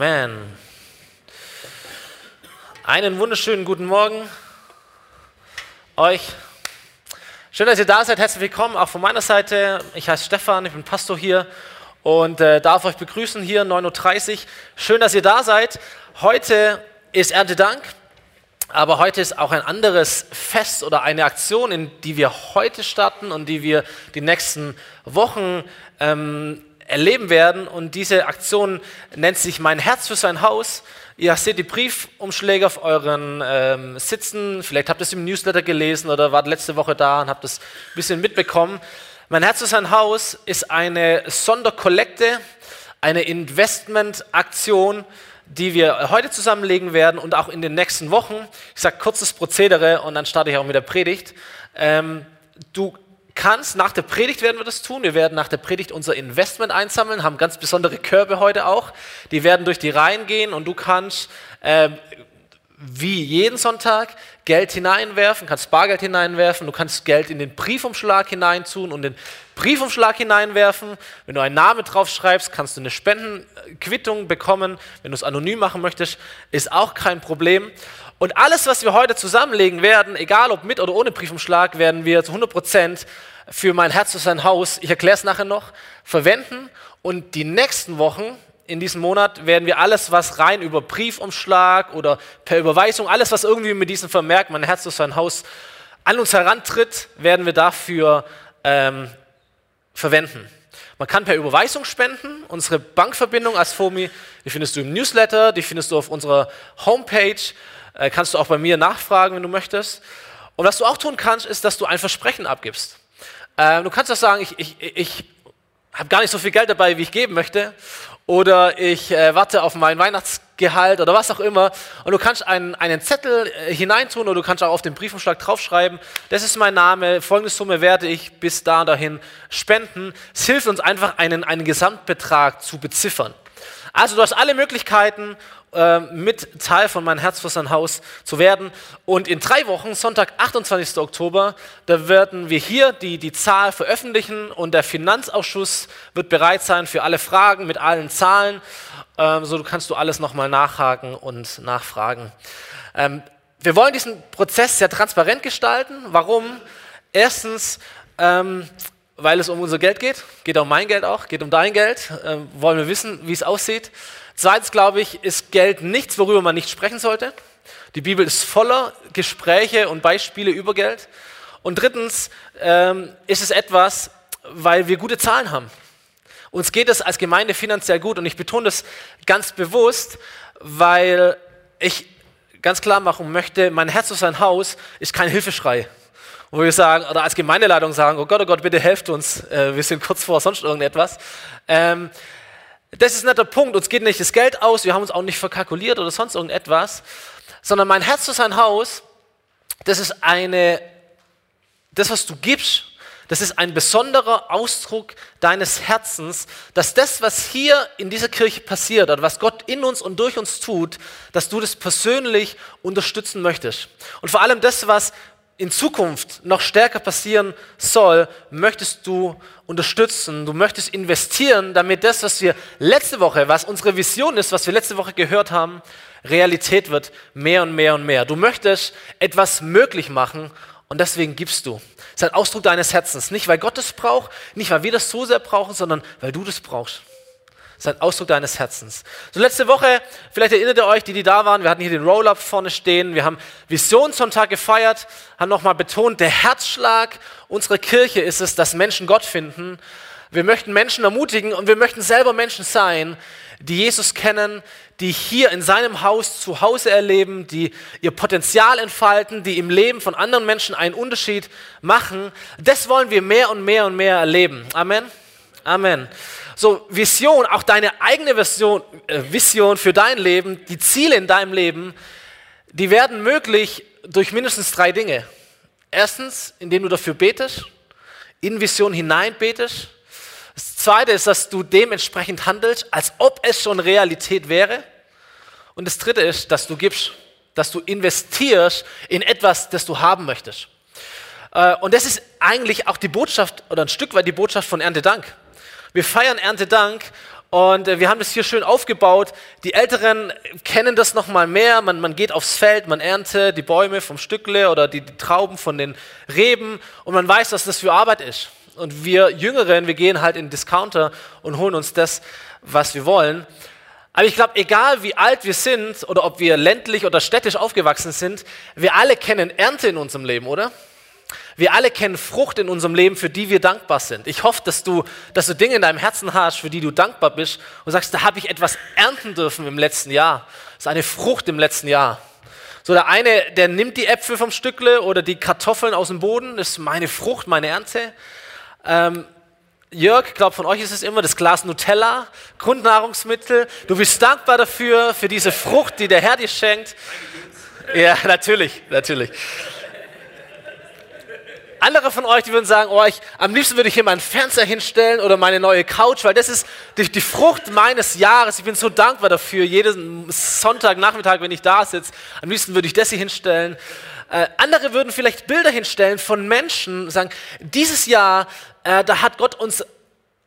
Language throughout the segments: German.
Amen. Einen wunderschönen guten Morgen euch. Schön, dass ihr da seid. Herzlich willkommen auch von meiner Seite. Ich heiße Stefan, ich bin Pastor hier und äh, darf euch begrüßen hier 9.30 Uhr. Schön, dass ihr da seid. Heute ist Erntedank, aber heute ist auch ein anderes Fest oder eine Aktion, in die wir heute starten und die wir die nächsten Wochen ähm, erleben werden. Und diese Aktion nennt sich Mein Herz für sein Haus. Ihr seht die Briefumschläge auf euren ähm, Sitzen. Vielleicht habt ihr es im Newsletter gelesen oder wart letzte Woche da und habt es ein bisschen mitbekommen. Mein Herz für sein Haus ist eine Sonderkollekte, eine Investmentaktion, die wir heute zusammenlegen werden und auch in den nächsten Wochen. Ich sage kurzes Prozedere und dann starte ich auch mit der Predigt. Ähm, du kannst, nach der Predigt werden wir das tun. Wir werden nach der Predigt unser Investment einsammeln, haben ganz besondere Körbe heute auch. Die werden durch die Reihen gehen und du kannst äh, wie jeden Sonntag Geld hineinwerfen, kannst Bargeld hineinwerfen, du kannst Geld in den Briefumschlag hineintun und den Briefumschlag hineinwerfen. Wenn du einen Namen draufschreibst, kannst du eine Spendenquittung bekommen. Wenn du es anonym machen möchtest, ist auch kein Problem. Und alles, was wir heute zusammenlegen werden, egal ob mit oder ohne Briefumschlag, werden wir zu 100 Prozent für mein Herz und sein Haus, ich erkläre es nachher noch, verwenden. Und die nächsten Wochen in diesem Monat werden wir alles, was rein über Briefumschlag oder per Überweisung, alles, was irgendwie mit diesem Vermerk, mein Herz und sein Haus, an uns herantritt, werden wir dafür ähm, verwenden. Man kann per Überweisung spenden. Unsere Bankverbindung als FOMI, die findest du im Newsletter, die findest du auf unserer Homepage. Äh, kannst du auch bei mir nachfragen, wenn du möchtest. Und was du auch tun kannst, ist, dass du ein Versprechen abgibst. Äh, du kannst auch sagen, ich, ich, ich habe gar nicht so viel Geld dabei, wie ich geben möchte. Oder ich äh, warte auf mein Weihnachtsgehalt oder was auch immer. Und du kannst einen, einen Zettel äh, hineintun oder du kannst auch auf den Briefumschlag draufschreiben, das ist mein Name, folgende Summe werde ich bis da dahin spenden. Es hilft uns einfach, einen, einen Gesamtbetrag zu beziffern. Also du hast alle Möglichkeiten äh, mit Teil von Mein Herz für sein Haus zu werden. Und in drei Wochen, Sonntag, 28. Oktober, da werden wir hier die, die Zahl veröffentlichen und der Finanzausschuss wird bereit sein für alle Fragen mit allen Zahlen. Ähm, so kannst du alles nochmal nachhaken und nachfragen. Ähm, wir wollen diesen Prozess sehr transparent gestalten. Warum? Erstens, ähm, weil es um unser Geld geht, geht um mein Geld auch, geht um dein Geld, äh, wollen wir wissen, wie es aussieht. Zweitens glaube ich, ist Geld nichts, worüber man nicht sprechen sollte. Die Bibel ist voller Gespräche und Beispiele über Geld. Und drittens ähm, ist es etwas, weil wir gute Zahlen haben. Uns geht es als Gemeinde finanziell gut und ich betone das ganz bewusst, weil ich ganz klar machen möchte, mein Herz ist ein Haus ist kein Hilfeschrei. Wo wir sagen, oder als Gemeindeleitung sagen, oh Gott, oh Gott, bitte helft uns, äh, wir sind kurz vor sonst irgendetwas. Ähm, das ist nicht der Punkt. Uns geht nicht das Geld aus, wir haben uns auch nicht verkalkuliert oder sonst irgendetwas, sondern mein Herz ist ein Haus, das ist eine, das, was du gibst, das ist ein besonderer Ausdruck deines Herzens, dass das, was hier in dieser Kirche passiert oder was Gott in uns und durch uns tut, dass du das persönlich unterstützen möchtest. Und vor allem das, was in Zukunft noch stärker passieren soll, möchtest du unterstützen, du möchtest investieren, damit das, was wir letzte Woche, was unsere Vision ist, was wir letzte Woche gehört haben, Realität wird, mehr und mehr und mehr. Du möchtest etwas möglich machen und deswegen gibst du. Das ist ein Ausdruck deines Herzens. Nicht, weil Gott es braucht, nicht, weil wir das so sehr brauchen, sondern weil du das brauchst. Ist ein Ausdruck deines Herzens. So letzte Woche, vielleicht erinnert ihr euch, die, die da waren, wir hatten hier den Roll-Up vorne stehen, wir haben Visionssonntag gefeiert, haben nochmal betont, der Herzschlag unserer Kirche ist es, dass Menschen Gott finden. Wir möchten Menschen ermutigen und wir möchten selber Menschen sein, die Jesus kennen, die hier in seinem Haus zu Hause erleben, die ihr Potenzial entfalten, die im Leben von anderen Menschen einen Unterschied machen. Das wollen wir mehr und mehr und mehr erleben. Amen. Amen. So, Vision, auch deine eigene Vision, äh, Vision für dein Leben, die Ziele in deinem Leben, die werden möglich durch mindestens drei Dinge. Erstens, indem du dafür betest, in Vision hinein betest. Das zweite ist, dass du dementsprechend handelst, als ob es schon Realität wäre. Und das dritte ist, dass du gibst, dass du investierst in etwas, das du haben möchtest. Äh, und das ist eigentlich auch die Botschaft oder ein Stück weit die Botschaft von Erntedank. Wir feiern Erntedank Und äh, wir haben das hier schön aufgebaut. Die Älteren kennen das noch mal mehr. Man, man geht aufs Feld, man erntet die Bäume vom Stückle oder die, die Trauben von den Reben und man weiß, was das für Arbeit ist. Und wir Jüngeren, wir gehen halt in den Discounter und holen uns das, was wir wollen. Aber ich glaube, egal wie alt wir sind oder ob wir ländlich oder städtisch aufgewachsen sind, wir alle kennen Ernte in unserem Leben, oder? Wir alle kennen Frucht in unserem Leben, für die wir dankbar sind. Ich hoffe, dass du, dass du Dinge in deinem Herzen hast, für die du dankbar bist und sagst, da habe ich etwas ernten dürfen im letzten Jahr. Das ist eine Frucht im letzten Jahr. So der eine, der nimmt die Äpfel vom Stückle oder die Kartoffeln aus dem Boden, das ist meine Frucht, meine Ernte. Ähm, Jörg, ich glaube, von euch ist es immer das Glas Nutella, Grundnahrungsmittel. Du bist dankbar dafür, für diese Frucht, die der Herr dir schenkt. Ja, natürlich, natürlich. Andere von euch, die würden sagen, oh, ich, am liebsten würde ich hier meinen Fernseher hinstellen oder meine neue Couch, weil das ist die, die Frucht meines Jahres. Ich bin so dankbar dafür, jeden Sonntagnachmittag, wenn ich da sitze. Am liebsten würde ich das hier hinstellen. Äh, andere würden vielleicht Bilder hinstellen von Menschen, sagen, dieses Jahr, äh, da hat Gott uns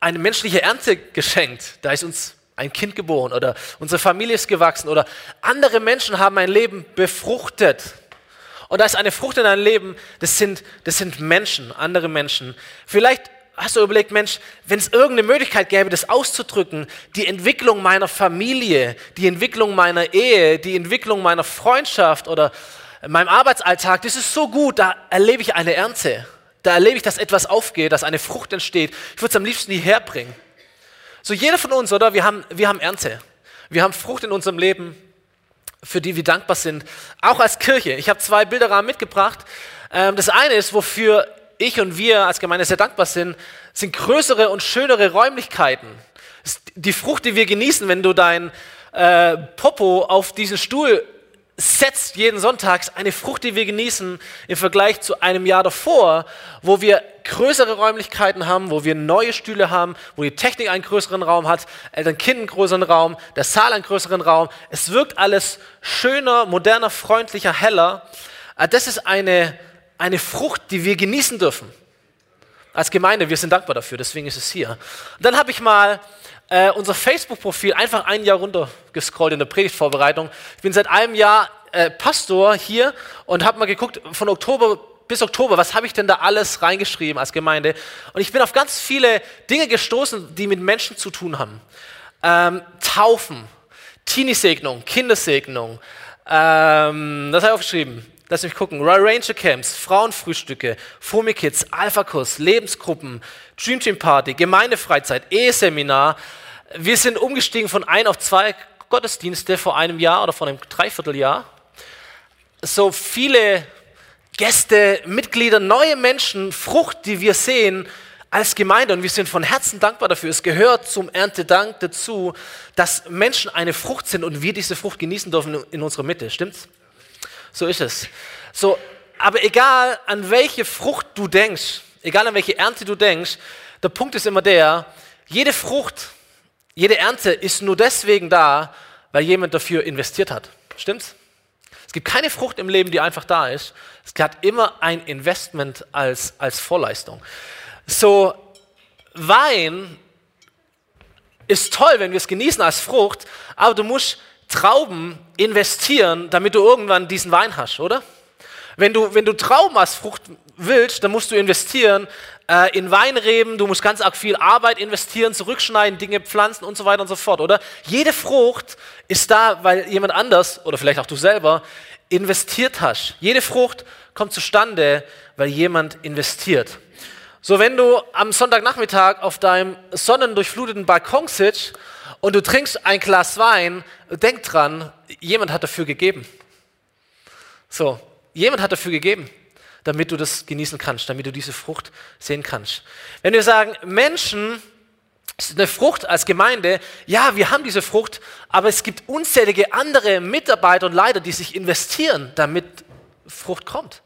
eine menschliche Ernte geschenkt. Da ist uns ein Kind geboren oder unsere Familie ist gewachsen oder andere Menschen haben ein Leben befruchtet. Und da ist eine Frucht in deinem Leben, das sind, das sind Menschen, andere Menschen. Vielleicht hast du überlegt, Mensch, wenn es irgendeine Möglichkeit gäbe, das auszudrücken, die Entwicklung meiner Familie, die Entwicklung meiner Ehe, die Entwicklung meiner Freundschaft oder in meinem Arbeitsalltag, das ist so gut, da erlebe ich eine Ernte. Da erlebe ich, dass etwas aufgeht, dass eine Frucht entsteht. Ich würde es am liebsten hierher bringen. So jeder von uns, oder? Wir haben, wir haben Ernte. Wir haben Frucht in unserem Leben, für die wir dankbar sind. Auch als Kirche. Ich habe zwei Bilderrahmen mitgebracht. Ähm, das eine ist, wofür ich und wir als Gemeinde sehr dankbar sind, sind größere und schönere Räumlichkeiten. Die Frucht, die wir genießen, wenn du dein äh, Popo auf diesen Stuhl setzt jeden Sonntag eine Frucht, die wir genießen im Vergleich zu einem Jahr davor, wo wir größere Räumlichkeiten haben, wo wir neue Stühle haben, wo die Technik einen größeren Raum hat, Eltern-Kind einen größeren Raum, der Saal einen größeren Raum. Es wirkt alles schöner, moderner, freundlicher, heller. Ah, das ist eine, eine Frucht, die wir genießen dürfen. Als Gemeinde, wir sind dankbar dafür, deswegen ist es hier. Und dann habe ich mal äh, unser Facebook-Profil einfach ein Jahr runtergescrollt in der Predigtvorbereitung. Ich bin seit einem Jahr äh, Pastor hier und habe mal geguckt, von Oktober bis Oktober, was habe ich denn da alles reingeschrieben als Gemeinde? Und ich bin auf ganz viele Dinge gestoßen, die mit Menschen zu tun haben. Ähm, Taufen, Teenie-Segnung, Kindersegnung, ähm, das habe ich aufgeschrieben. Lass mich gucken. Royal Ranger Camps, Frauenfrühstücke, Fumi Kids, Alpha-Kurs, Lebensgruppen, Dream Team Party, Gemeindefreizeit, Eheseminar. Wir sind umgestiegen von ein auf zwei Gottesdienste vor einem Jahr oder vor einem Dreivierteljahr. So viele Gäste, Mitglieder, neue Menschen, Frucht, die wir sehen als Gemeinde und wir sind von Herzen dankbar dafür. Es gehört zum Erntedank dazu, dass Menschen eine Frucht sind und wir diese Frucht genießen dürfen in unserer Mitte. Stimmt's? So ist es. So, aber egal an welche Frucht du denkst, egal an welche Ernte du denkst, der Punkt ist immer der, jede Frucht, jede Ernte ist nur deswegen da, weil jemand dafür investiert hat. Stimmt's? Es gibt keine Frucht im Leben, die einfach da ist. Es hat immer ein Investment als, als Vorleistung. So, Wein ist toll, wenn wir es genießen als Frucht, aber du musst Trauben investieren, damit du irgendwann diesen Wein hast, oder? Wenn du, wenn du Trauben als Frucht willst, dann musst du investieren äh, in Weinreben, du musst ganz arg viel Arbeit investieren, zurückschneiden, Dinge pflanzen und so weiter und so fort, oder? Jede Frucht ist da, weil jemand anders oder vielleicht auch du selber investiert hast. Jede Frucht kommt zustande, weil jemand investiert. So, wenn du am Sonntagnachmittag auf deinem sonnendurchfluteten Balkon sitzt und du trinkst ein Glas Wein, denk dran, jemand hat dafür gegeben. So, jemand hat dafür gegeben, damit du das genießen kannst, damit du diese Frucht sehen kannst. Wenn wir sagen, Menschen, eine Frucht als Gemeinde, ja, wir haben diese Frucht, aber es gibt unzählige andere Mitarbeiter und Leiter, die sich investieren, damit Frucht kommt.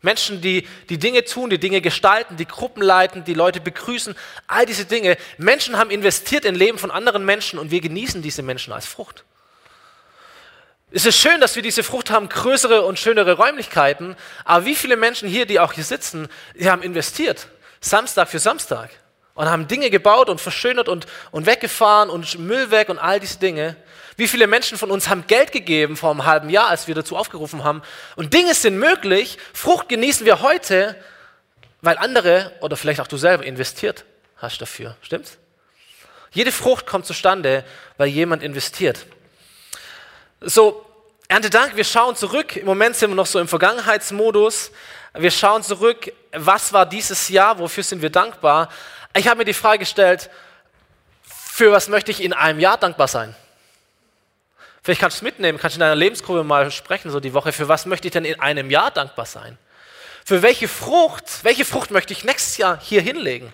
Menschen, die die Dinge tun, die Dinge gestalten, die Gruppen leiten, die Leute begrüßen, all diese Dinge. Menschen haben investiert in Leben von anderen Menschen und wir genießen diese Menschen als Frucht. Es ist schön, dass wir diese Frucht haben, größere und schönere Räumlichkeiten, aber wie viele Menschen hier, die auch hier sitzen, die haben investiert, Samstag für Samstag. und haben Dinge gebaut und verschönert und, und weggefahren und Müll weg und all diese Dinge. Wie viele Menschen von uns haben Geld gegeben vor einem halben Jahr, als wir dazu aufgerufen haben? Und Dinge sind möglich. Frucht genießen wir heute, weil andere oder vielleicht auch du selber investiert hast dafür. Stimmt's? Jede Frucht kommt zustande, weil jemand investiert. So, Erntedank, wir schauen zurück. Im Moment sind wir noch so im Vergangenheitsmodus. Wir schauen zurück, was war dieses Jahr, wofür sind wir dankbar. Ich habe mir die Frage gestellt, für was möchte ich in einem Jahr dankbar sein? Vielleicht kannst du es mitnehmen, kannst du in deiner Lebensgruppe mal sprechen, so die Woche. Für was möchte ich denn in einem Jahr dankbar sein? Für welche Frucht, welche Frucht möchte ich nächstes Jahr hier hinlegen?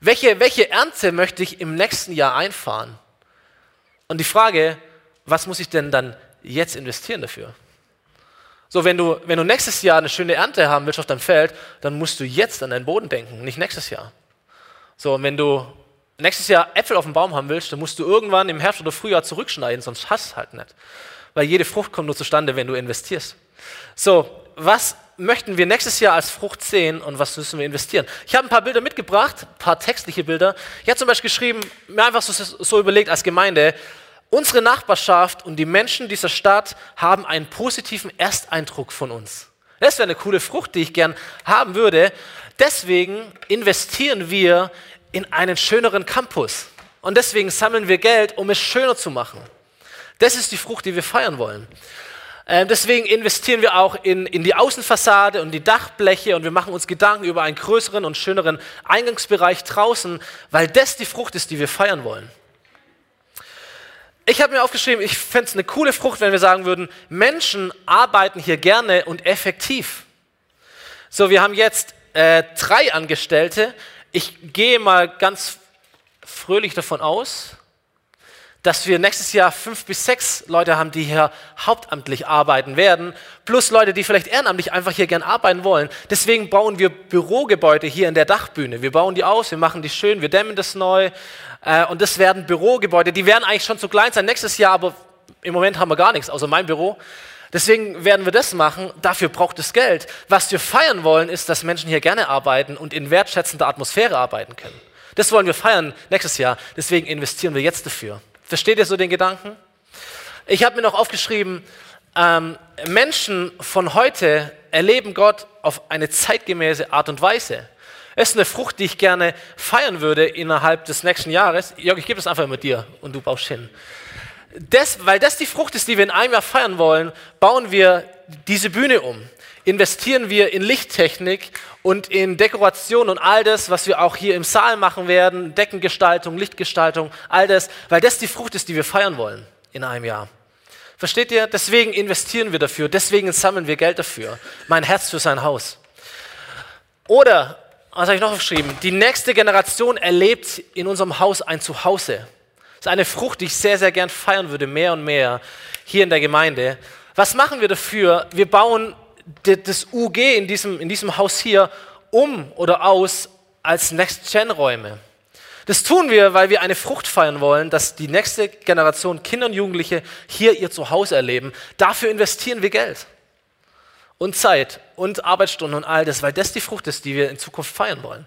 Welche, welche Ernte möchte ich im nächsten Jahr einfahren? Und die Frage, was muss ich denn dann jetzt investieren dafür? So, wenn du, wenn du nächstes Jahr eine schöne Ernte haben willst auf deinem Feld, dann musst du jetzt an deinen Boden denken, nicht nächstes Jahr. So, und wenn du nächstes Jahr Äpfel auf dem Baum haben willst, dann musst du irgendwann im Herbst oder Frühjahr zurückschneiden, sonst hast du halt nicht. Weil jede Frucht kommt nur zustande, wenn du investierst. So, was möchten wir nächstes Jahr als Frucht sehen und was müssen wir investieren? Ich habe ein paar Bilder mitgebracht, ein paar textliche Bilder. Ich habe zum Beispiel geschrieben, mir einfach so, so überlegt als Gemeinde, unsere Nachbarschaft und die Menschen dieser Stadt haben einen positiven Ersteindruck von uns. Das wäre eine coole Frucht, die ich gern haben würde. Deswegen investieren wir in einen schöneren Campus. Und deswegen sammeln wir Geld, um es schöner zu machen. Das ist die Frucht, die wir feiern wollen. Ähm, deswegen investieren wir auch in, in die Außenfassade und die Dachbleche und wir machen uns Gedanken über einen größeren und schöneren Eingangsbereich draußen, weil das die Frucht ist, die wir feiern wollen. Ich habe mir aufgeschrieben, ich fände es eine coole Frucht, wenn wir sagen würden, Menschen arbeiten hier gerne und effektiv. So, wir haben jetzt äh, drei Angestellte, ich gehe mal ganz fröhlich davon aus, dass wir nächstes Jahr fünf bis sechs Leute haben, die hier hauptamtlich arbeiten werden, plus Leute, die vielleicht ehrenamtlich einfach hier gern arbeiten wollen. Deswegen bauen wir Bürogebäude hier in der Dachbühne. Wir bauen die aus, wir machen die schön, wir dämmen das neu äh, und das werden Bürogebäude. Die werden eigentlich schon zu klein sein nächstes Jahr, aber im Moment haben wir gar nichts, außer mein Büro. Deswegen werden wir das machen. Dafür braucht es Geld. Was wir feiern wollen, ist, dass Menschen hier gerne arbeiten und in wertschätzender Atmosphäre arbeiten können. Das wollen wir feiern nächstes Jahr. Deswegen investieren wir jetzt dafür. Versteht ihr so den Gedanken? Ich habe mir noch aufgeschrieben, ähm, Menschen von heute erleben Gott auf eine zeitgemäße Art und Weise. Es ist eine Frucht, die ich gerne feiern würde innerhalb des nächsten Jahres. Jörg, ich gebe das einfach mit dir und du baust hin das, weil das die Frucht ist, die wir in einem Jahr feiern wollen, bauen wir diese Bühne um. Investieren wir in Lichttechnik und in Dekoration und all das, was wir auch hier im Saal machen werden, Deckengestaltung, Lichtgestaltung, all das, weil das die Frucht ist, die wir feiern wollen in einem Jahr. Versteht ihr? Deswegen investieren wir dafür, deswegen sammeln wir Geld dafür. Mein Herz für sein Haus. Oder, was habe ich noch geschrieben? Die nächste Generation erlebt in unserem Haus ein Zuhause. Das ist eine Frucht, die ich sehr, sehr gern feiern würde, mehr und mehr hier in der Gemeinde. Was machen wir dafür? Wir bauen das UG in diesem, in diesem Haus hier um oder aus als Next-Gen-Räume. Das tun wir, weil wir eine Frucht feiern wollen, dass die nächste Generation Kinder und Jugendliche hier ihr Zuhause erleben. Dafür investieren wir Geld und Zeit und Arbeitsstunden und all das, weil das die Frucht ist, die wir in Zukunft feiern wollen.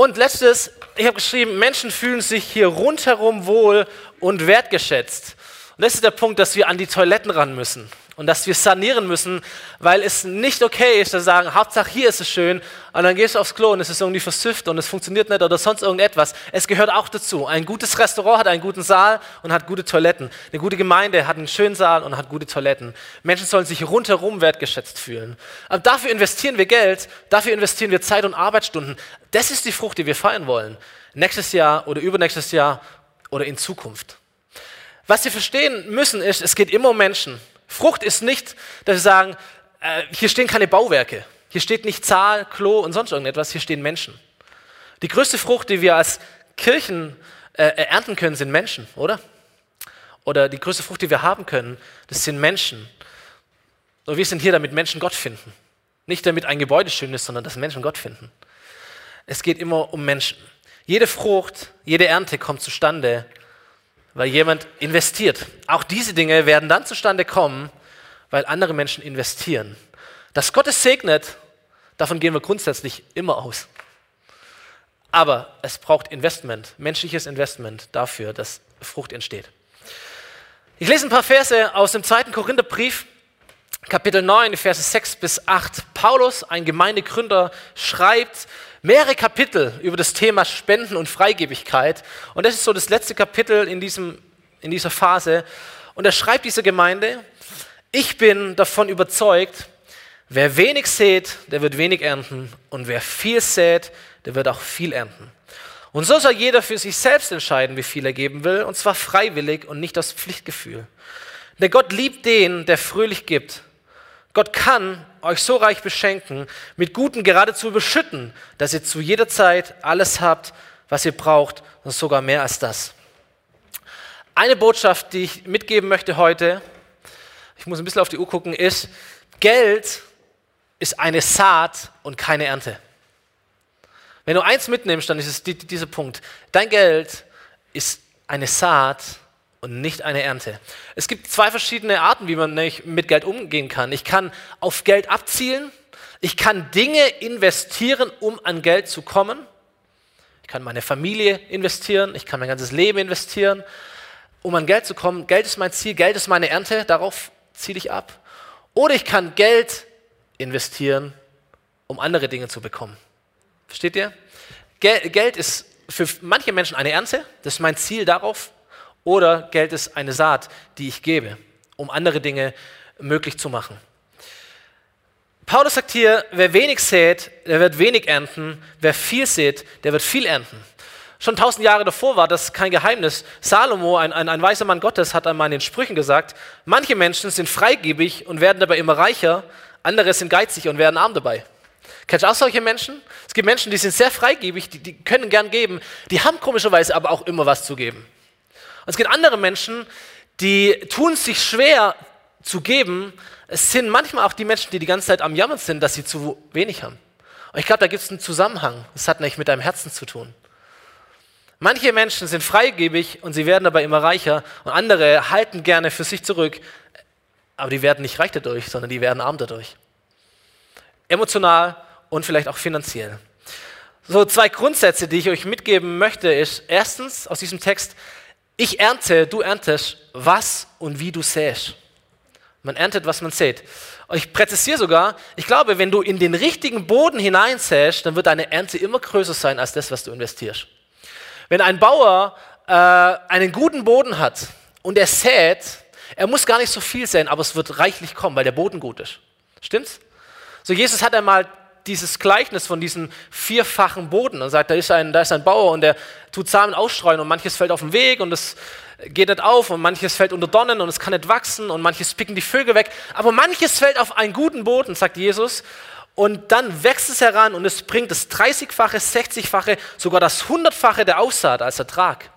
Und letztes, ich habe geschrieben, Menschen fühlen sich hier rundherum wohl und wertgeschätzt. Und das ist der Punkt, dass wir an die Toiletten ran müssen und dass wir sanieren müssen, weil es nicht okay ist, zu sagen, Hauptsache hier ist es schön und dann gehst du aufs Klo und es ist irgendwie versüfft und es funktioniert nicht oder sonst irgendetwas. Es gehört auch dazu. Ein gutes Restaurant hat einen guten Saal und hat gute Toiletten. Eine gute Gemeinde hat einen schönen Saal und hat gute Toiletten. Menschen sollen sich rundherum wertgeschätzt fühlen. Aber dafür investieren wir Geld, dafür investieren wir Zeit und Arbeitsstunden. Das ist die Frucht, die wir feiern wollen. Nächstes Jahr oder übernächstes Jahr oder in Zukunft. Was wir verstehen müssen ist, es geht immer um Menschen. Frucht ist nicht, dass wir sagen, äh, hier stehen keine Bauwerke, hier steht nicht Zahl, Klo und sonst irgendetwas, hier stehen Menschen. Die größte Frucht, die wir als Kirchen äh, ernten können, sind Menschen, oder? Oder die größte Frucht, die wir haben können, das sind Menschen. Und wir sind hier, damit Menschen Gott finden. Nicht damit ein Gebäude schön ist, sondern dass Menschen Gott finden. Es geht immer um Menschen. Jede Frucht, jede Ernte kommt zustande, weil jemand investiert. Auch diese Dinge werden dann zustande kommen, weil andere Menschen investieren. Dass Gott es segnet, davon gehen wir grundsätzlich immer aus. Aber es braucht Investment, menschliches Investment dafür, dass Frucht entsteht. Ich lese ein paar Verse aus dem zweiten Korintherbrief, Kapitel 9, Verse 6 bis 8. Paulus, ein Gemeindegründer, schreibt mehrere Kapitel über das Thema Spenden und Freigebigkeit. Und das ist so das letzte Kapitel in, diesem, in dieser Phase. Und er schreibt dieser Gemeinde, ich bin davon überzeugt, wer wenig sät, der wird wenig ernten. Und wer viel sät, der wird auch viel ernten. Und so soll jeder für sich selbst entscheiden, wie viel er geben will, und zwar freiwillig und nicht aus Pflichtgefühl. Denn Gott liebt den, der fröhlich gibt. Gott kann euch so reich beschenken, mit Guten geradezu überschütten, dass ihr zu jeder Zeit alles habt, was ihr braucht, und sogar mehr als das. Eine Botschaft, die ich mitgeben möchte heute, ich muss ein bisschen auf die Uhr gucken, ist, Geld ist eine Saat und keine Ernte. Wenn du eins mitnimmst, dann ist es dieser Punkt. Dein Geld ist eine Saat und nicht eine Ernte. Es gibt zwei verschiedene Arten, wie man mit Geld umgehen kann. Ich kann auf Geld abzielen, ich kann Dinge investieren, um an Geld zu kommen. Ich kann meine Familie investieren, ich kann mein ganzes Leben investieren, um an Geld zu kommen. Geld ist mein Ziel, Geld ist meine Ernte, darauf ziele ich ab. Oder ich kann Geld investieren, um andere Dinge zu bekommen. Versteht ihr? Geld ist für manche Menschen eine Ernte, das ist mein Ziel darauf oder Geld ist eine Saat, die ich gebe, um andere Dinge möglich zu machen. Paulus sagt hier, wer wenig sät, der wird wenig ernten, wer viel sät, der wird viel ernten. Schon tausend Jahre davor war das kein Geheimnis. Salomo, ein, ein, ein weiser Mann Gottes, hat einmal in den Sprüchen gesagt, manche Menschen sind freigebig und werden dabei immer reicher, andere sind geizig und werden arm dabei. Kennst du auch solche Menschen? Es gibt Menschen, die sind sehr freigebig, die, die können gern geben, die haben komischerweise aber auch immer was zu geben. Und es gibt andere Menschen, die tun sich schwer zu geben. Es sind manchmal auch die Menschen, die die ganze Zeit am Jammern sind, dass sie zu wenig haben. Und ich glaube, da gibt es einen Zusammenhang. Das hat nicht mit deinem Herzen zu tun. Manche Menschen sind freigebig und sie werden dabei immer reicher und andere halten gerne für sich zurück, aber die werden nicht reich dadurch, sondern die werden arm dadurch. Emotional und vielleicht auch finanziell. So zwei Grundsätze, die ich euch mitgeben möchte, ist erstens aus diesem Text, ich ernte, du erntest, was und wie du säst. Man erntet, was man sät. Ich präzisiere sogar, ich glaube, wenn du in den richtigen Boden hineinsäst, dann wird deine Ernte immer größer sein als das, was du investierst. Wenn ein Bauer äh, einen guten Boden hat und er sät, er muss gar nicht so viel säen, aber es wird reichlich kommen, weil der Boden gut ist. Stimmt's? So, Jesus hat einmal dieses Gleichnis von diesem vierfachen Boden und sagt, da ist, ein, da ist ein Bauer und der tut Samen ausstreuen und manches fällt auf den Weg und es geht nicht auf und manches fällt unter Donnen und es kann nicht wachsen und manches picken die Vögel weg, aber manches fällt auf einen guten Boden, sagt Jesus. Und dann wächst es heran und es bringt das 30-fache, 60-fache, sogar das 100-fache der Aussaat als Ertrag.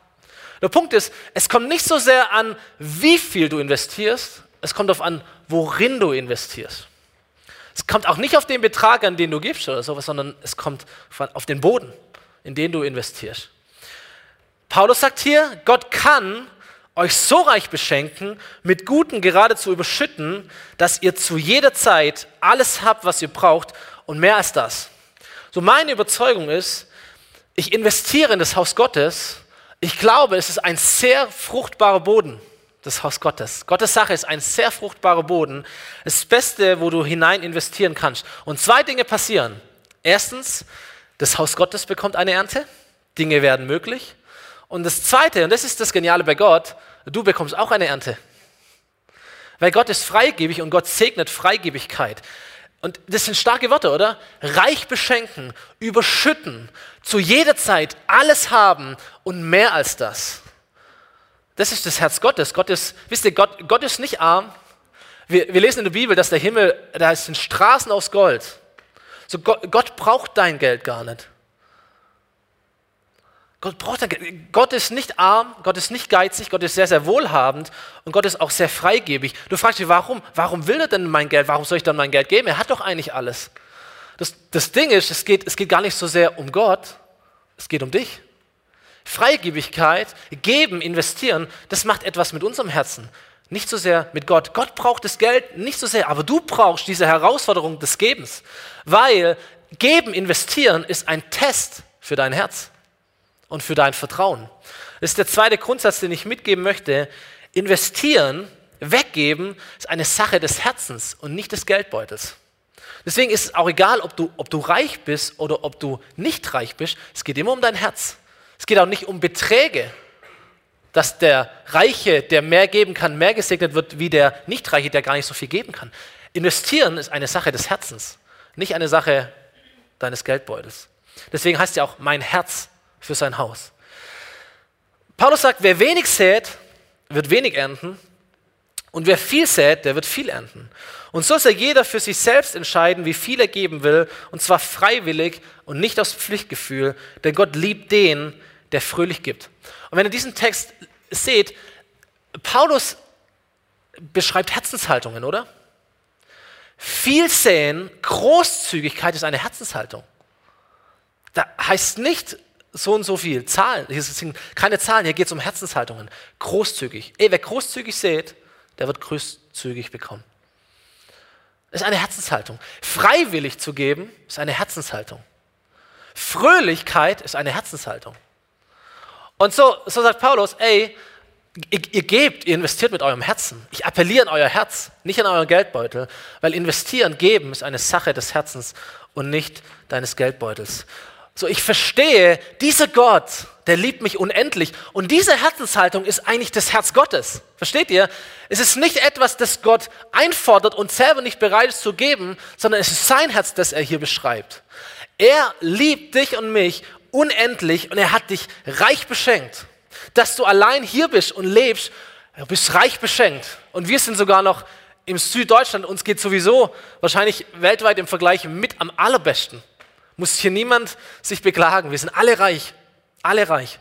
Der Punkt ist, es kommt nicht so sehr an, wie viel du investierst, es kommt darauf an, worin du investierst. Es kommt auch nicht auf den Betrag an, den du gibst oder sowas, sondern es kommt auf den Boden, in den du investierst. Paulus sagt hier, Gott kann euch so reich beschenken, mit Guten geradezu überschütten, dass ihr zu jeder Zeit alles habt, was ihr braucht und mehr als das. So meine Überzeugung ist, ich investiere in das Haus Gottes. Ich glaube, es ist ein sehr fruchtbarer Boden das Haus Gottes. Gottes Sache ist ein sehr fruchtbarer Boden. Das Beste, wo du hinein investieren kannst. Und zwei Dinge passieren. Erstens, das Haus Gottes bekommt eine Ernte. Dinge werden möglich. Und das Zweite, und das ist das Geniale bei Gott, du bekommst auch eine Ernte. Weil Gott ist freigebig und Gott segnet Freigebigkeit. Und das sind starke Worte, oder? Reich beschenken, überschütten, zu jeder Zeit alles haben und mehr als das. Das ist das Herz Gottes. Gott wisst ihr, Gott, Gott ist nicht arm. Wir, wir lesen in der Bibel, dass der Himmel, da sind Straßen aus Gold. So Gott, Gott braucht dein Geld gar nicht. Gott braucht dein Geld. Gott ist nicht arm, Gott ist nicht geizig, Gott ist sehr, sehr wohlhabend und Gott ist auch sehr freigebig. Du fragst dich, warum? Warum will er denn mein Geld? Warum soll ich dann mein Geld geben? Er hat doch eigentlich alles. Das, das Ding ist, es geht, es geht gar nicht so sehr um Gott, es geht um dich. Freigebigkeit, geben, investieren, das macht etwas mit unserem Herzen. Nicht so sehr mit Gott. Gott braucht das Geld nicht so sehr, aber du brauchst diese Herausforderung des Gebens. Weil geben, investieren ist ein Test für dein Herz und für dein Vertrauen. Das ist der zweite Grundsatz, den ich mitgeben möchte. Investieren, weggeben, ist eine Sache des Herzens und nicht des Geldbeutels. Deswegen ist es auch egal, ob du, ob du reich bist oder ob du nicht reich bist. Es geht immer um dein Herz. Es geht auch nicht um Beträge, dass der Reiche, der mehr geben kann, mehr gesegnet wird, wie der Nichtreiche, der gar nicht so viel geben kann. Investieren ist eine Sache des Herzens, nicht eine Sache deines Geldbeutels. Deswegen heißt ja auch mein Herz für sein Haus. Paulus sagt, wer wenig sät, wird wenig ernten und wer viel sät, der wird viel ernten. Und so soll jeder für sich selbst entscheiden, wie viel er geben will, und zwar freiwillig und nicht aus Pflichtgefühl, denn Gott liebt den, der fröhlich gibt. Und wenn ihr diesen Text seht, Paulus beschreibt Herzenshaltungen, oder? Viel säen, Großzügigkeit ist eine Herzenshaltung. Da heißt nicht so und so viel Zahlen, hier sind keine Zahlen, hier geht es um Herzenshaltungen. Großzügig. Ey, wer großzügig sät, der wird großzügig bekommen. Das ist eine Herzenshaltung. Freiwillig zu geben, ist eine Herzenshaltung. Fröhlichkeit ist eine Herzenshaltung. Und so, so sagt Paulus, ey, ihr, ihr, gebt, ihr investiert mit eurem Herzen. Ich appelliere an euer Herz, nicht an euren Geldbeutel, weil investieren, geben ist eine Sache des Herzens und nicht deines Geldbeutels. So, ich verstehe, dieser Gott, der liebt mich unendlich. Und diese Herzenshaltung ist eigentlich das Herz Gottes. Versteht ihr? Es ist nicht etwas, das Gott einfordert und selber nicht bereit ist zu geben, sondern es ist sein Herz, das er hier beschreibt. Er liebt dich und mich unendlich und er hat dich reich beschenkt. Dass du allein hier bist und lebst, du bist reich beschenkt. Und wir sind sogar noch im Süddeutschland, uns geht sowieso wahrscheinlich weltweit im Vergleich mit am allerbesten. Muss hier niemand sich beklagen. Wir sind alle reich. Alle reich.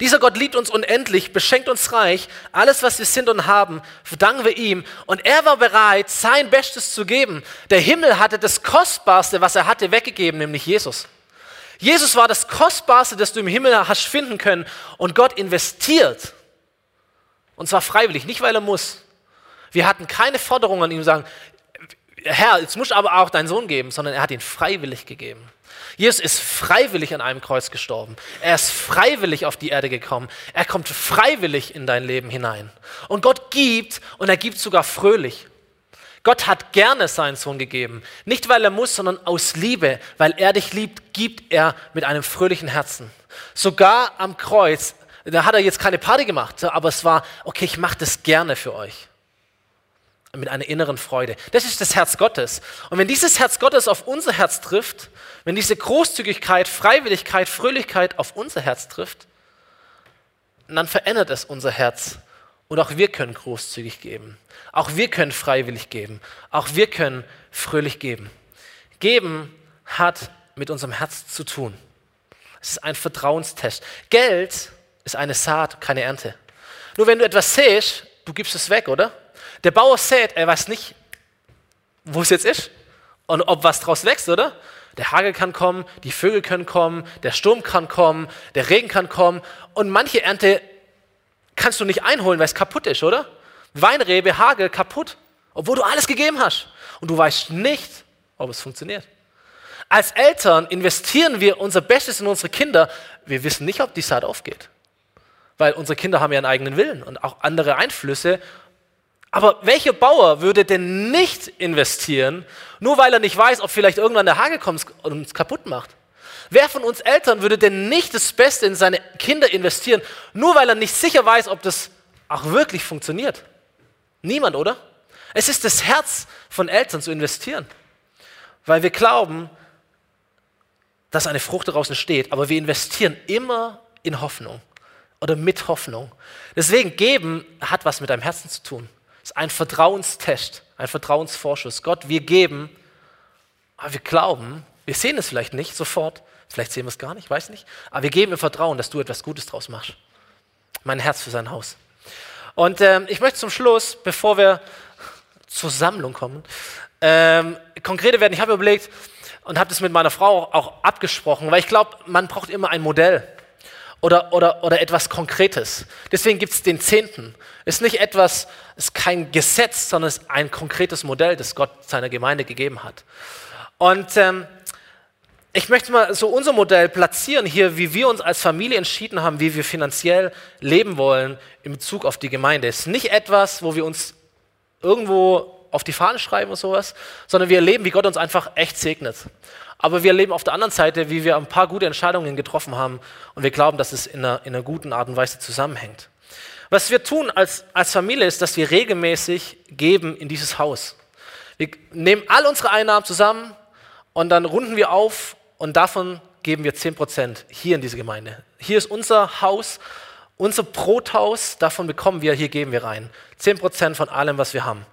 Dieser Gott liebt uns unendlich, beschenkt uns reich. Alles, was wir sind und haben, verdanken wir ihm. Und er war bereit, sein Bestes zu geben. Der Himmel hatte das Kostbarste, was er hatte, weggegeben, nämlich Jesus. Jesus war das Kostbarste, das du im Himmel hast finden können. Und Gott investiert. Und zwar freiwillig, nicht weil er muss. Wir hatten keine Forderungen an ihm, sagen, Herr, jetzt musst du aber auch deinen Sohn geben, sondern er hat ihn freiwillig gegeben. Jesus ist freiwillig an einem Kreuz gestorben. Er ist freiwillig auf die Erde gekommen. Er kommt freiwillig in dein Leben hinein. Und Gott gibt und er gibt sogar fröhlich. Gott hat gerne seinen Sohn gegeben. Nicht weil er muss, sondern aus Liebe. Weil er dich liebt, gibt er mit einem fröhlichen Herzen. Sogar am Kreuz, da hat er jetzt keine Party gemacht, aber es war, okay, ich mache das gerne für euch. Mit einer inneren Freude. Das ist das Herz Gottes. Und wenn dieses Herz Gottes auf unser Herz trifft, wenn diese Großzügigkeit, Freiwilligkeit, Fröhlichkeit auf unser Herz trifft, dann verändert es unser Herz. Und auch wir können großzügig geben. Auch wir können freiwillig geben. Auch wir können fröhlich geben. Geben hat mit unserem Herz zu tun. Es ist ein Vertrauenstest. Geld ist eine Saat, keine Ernte. Nur wenn du etwas säst, du gibst es weg, oder? Der Bauer sät, er weiß nicht, wo es jetzt ist und ob was draus wächst, oder? Der Hagel kann kommen, die Vögel können kommen, der Sturm kann kommen, der Regen kann kommen und manche Ernte kannst du nicht einholen, weil es kaputt ist, oder? Weinrebe, Hagel kaputt, obwohl du alles gegeben hast. Und du weißt nicht, ob es funktioniert. Als Eltern investieren wir unser Bestes in unsere Kinder. Wir wissen nicht, ob die Saat aufgeht. Weil unsere Kinder haben ja einen eigenen Willen und auch andere Einflüsse. Aber welcher Bauer würde denn nicht investieren, nur weil er nicht weiß, ob vielleicht irgendwann der Hagel kommt und uns kaputt macht? Wer von uns Eltern würde denn nicht das Beste in seine Kinder investieren, nur weil er nicht sicher weiß, ob das auch wirklich funktioniert? Niemand, oder? Es ist das Herz von Eltern zu investieren, weil wir glauben, dass eine Frucht daraus entsteht, aber wir investieren immer in Hoffnung oder mit Hoffnung. Deswegen geben hat was mit deinem Herzen zu tun. Es ist ein Vertrauenstest, ein Vertrauensvorschuss. Gott, wir geben, aber wir glauben, wir sehen es vielleicht nicht sofort, vielleicht sehen wir es gar nicht, weiß nicht, aber wir geben im Vertrauen, dass du etwas Gutes draus machst. Mein Herz für sein Haus. Und ähm, ich möchte zum Schluss, bevor wir zur Sammlung kommen, ähm, konkrete werden. Ich habe überlegt und habe das mit meiner Frau auch abgesprochen, weil ich glaube, man braucht immer ein Modell oder, oder, oder etwas Konkretes. Deswegen gibt es den Zehnten. Ist nicht etwas, ist kein Gesetz, sondern ist ein konkretes Modell, das Gott seiner Gemeinde gegeben hat. Und ähm, ich möchte mal so unser Modell platzieren hier, wie wir uns als Familie entschieden haben, wie wir finanziell leben wollen in Bezug auf die Gemeinde. Es ist nicht etwas, wo wir uns irgendwo auf die Fahne schreiben oder sowas, sondern wir erleben, wie Gott uns einfach echt segnet. Aber wir erleben auf der anderen Seite, wie wir ein paar gute Entscheidungen getroffen haben und wir glauben, dass es in einer, in einer guten Art und Weise zusammenhängt. Was wir tun als, als Familie ist, dass wir regelmäßig geben in dieses Haus. Wir nehmen all unsere Einnahmen zusammen und dann runden wir auf und davon geben wir 10% hier in diese Gemeinde. Hier ist unser Haus, unser Brothaus, davon bekommen wir, hier geben wir rein. 10% von allem, was wir haben.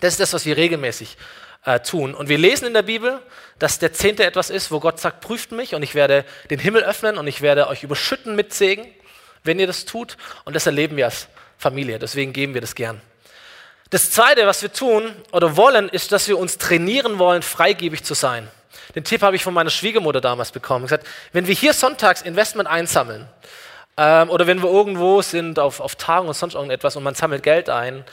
Das ist das, was wir regelmäßig äh, tun. Und wir lesen in der Bibel, dass der Zehnte etwas ist, wo Gott sagt, prüft mich und ich werde den Himmel öffnen und ich werde euch überschütten mit Segen, wenn ihr das tut. Und das erleben wir als Familie. Deswegen geben wir das gern. Das Zweite, was wir tun oder wollen, ist, dass wir uns trainieren wollen, freigebig zu sein. Den Tipp habe ich von meiner Schwiegermutter damals bekommen. Gesagt, wenn wir hier sonntags Investment einsammeln ähm, oder wenn wir irgendwo sind auf, auf Tagen und sonst irgendetwas und man sammelt Geld ein,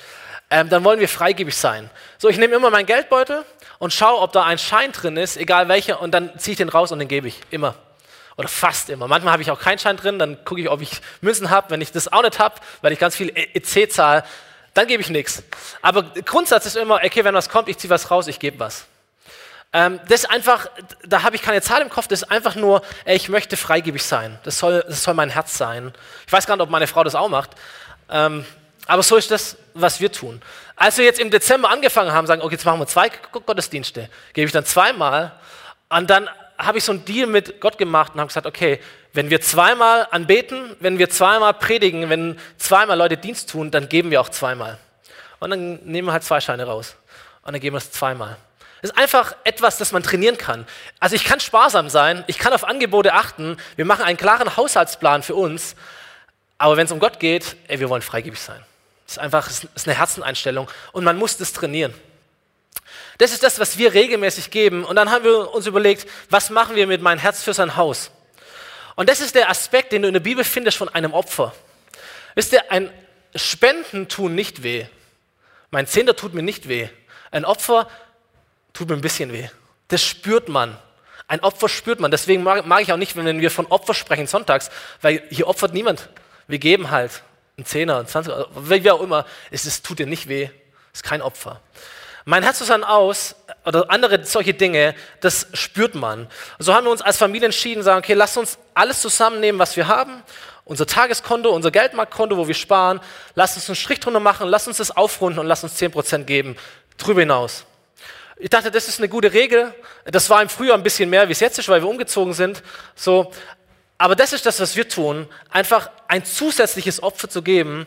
ähm, dann wollen wir freigebig sein. So, ich nehme immer meinen Geldbeutel und schaue, ob da ein Schein drin ist, egal welcher, und dann ziehe ich den raus und den gebe ich. Immer. Oder fast immer. Manchmal habe ich auch keinen Schein drin, dann gucke ich, ob ich Münzen habe. Wenn ich das auch nicht habe, weil ich ganz viel EC zahle, dann gebe ich nichts. Aber Grundsatz ist immer, okay, wenn was kommt, ich ziehe was raus, ich gebe was. Ähm, das ist einfach, da habe ich keine Zahl im Kopf, das ist einfach nur, ey, ich möchte freigebig sein. Das soll, das soll mein Herz sein. Ich weiß gar nicht, ob meine Frau das auch macht. Ähm, aber so ist das, was wir tun. Als wir jetzt im Dezember angefangen haben, sagen, okay, jetzt machen wir zwei Gottesdienste, gebe ich dann zweimal. Und dann habe ich so einen Deal mit Gott gemacht und habe gesagt, okay, wenn wir zweimal anbeten, wenn wir zweimal predigen, wenn zweimal Leute Dienst tun, dann geben wir auch zweimal. Und dann nehmen wir halt zwei Scheine raus. Und dann geben wir es zweimal. Das ist einfach etwas, das man trainieren kann. Also ich kann sparsam sein, ich kann auf Angebote achten, wir machen einen klaren Haushaltsplan für uns, aber wenn es um Gott geht, ey, wir wollen freigebig sein. Das ist einfach das ist eine Herzeneinstellung und man muss das trainieren. Das ist das, was wir regelmäßig geben. Und dann haben wir uns überlegt, was machen wir mit meinem Herz für sein Haus? Und das ist der Aspekt, den du in der Bibel findest von einem Opfer. Wisst ihr, ein Spenden tun nicht weh. Mein Zehnter tut mir nicht weh. Ein Opfer tut mir ein bisschen weh. Das spürt man. Ein Opfer spürt man. Deswegen mag, mag ich auch nicht, wenn wir von Opfer sprechen sonntags, weil hier opfert niemand. Wir geben halt einen Zehner, einen Zwanziger, wie auch immer. Es ist, tut dir nicht weh. Es ist kein Opfer. Mein Herz ist dann aus, oder andere solche Dinge, das spürt man. So haben wir uns als Familie entschieden, sagen, okay, lass uns alles zusammennehmen, was wir haben, unser Tageskonto, unser Geldmarktkonto, wo wir sparen, lass uns einen Strich drunter machen, lass uns das aufrunden und lass uns 10% geben, drüber hinaus. Ich dachte, das ist eine gute Regel. Das war im Frühjahr ein bisschen mehr, wie es jetzt ist, weil wir umgezogen sind. So. Aber das ist das, was wir tun, einfach ein zusätzliches Opfer zu geben,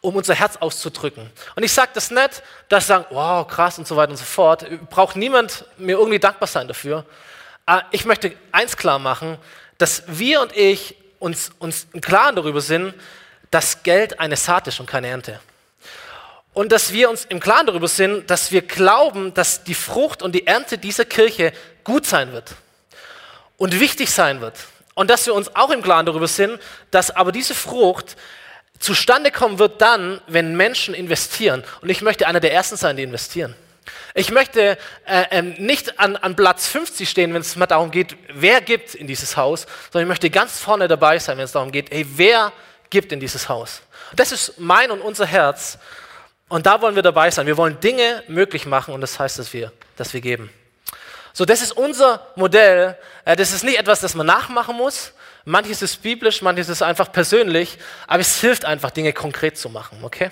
um unser Herz auszudrücken. Und ich sage das nicht, dass sagen, wow, krass und so weiter und so fort. Braucht niemand mir irgendwie dankbar sein dafür. Ich möchte eins klar machen, dass wir und ich uns, uns im Klaren darüber sind, dass Geld eine Saat ist und keine Ernte und dass wir uns im Klaren darüber sind, dass wir glauben, dass die Frucht und die Ernte dieser Kirche gut sein wird und wichtig sein wird. Und dass wir uns auch im Klaren darüber sind, dass aber diese Frucht zustande kommen wird dann, wenn Menschen investieren. Und ich möchte einer der Ersten sein, die investieren. Ich möchte äh, ähm, nicht an, an Platz 50 stehen, wenn es mal darum geht, wer gibt in dieses Haus, sondern ich möchte ganz vorne dabei sein, wenn es darum geht, hey, wer gibt in dieses Haus. Das ist mein und unser Herz. Und da wollen wir dabei sein. Wir wollen Dinge möglich machen und das heißt, dass wir, dass wir geben. So, das ist unser Modell. Äh, das ist nicht etwas, das man nachmachen muss. Manches ist biblisch, manches ist einfach persönlich, aber es hilft einfach, Dinge konkret zu machen, okay?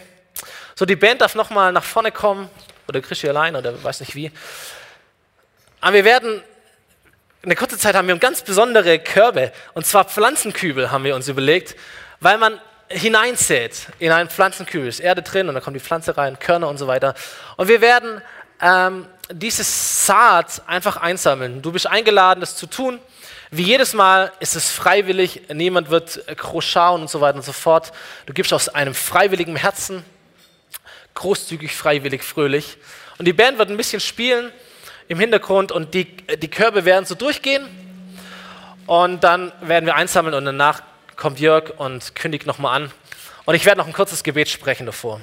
So, die Band darf nochmal nach vorne kommen, oder Krischi allein, oder weiß nicht wie. Aber wir werden, in der kurzen Zeit haben wir ganz besondere Körbe, und zwar Pflanzenkübel haben wir uns überlegt, weil man hineinsät in einen Pflanzenkübel, ist Erde drin und dann kommt die Pflanze rein, Körner und so weiter. Und wir werden ähm, dieses Saat einfach einsammeln. Du bist eingeladen, das zu tun. Wie jedes Mal ist es freiwillig, niemand wird groß schauen und so weiter und so fort. Du gibst aus einem freiwilligen Herzen, großzügig, freiwillig, fröhlich. Und die Band wird ein bisschen spielen im Hintergrund und die, die Körbe werden so durchgehen. Und dann werden wir einsammeln und danach kommt Jörg und kündigt nochmal an. Und ich werde noch ein kurzes Gebet sprechen davor.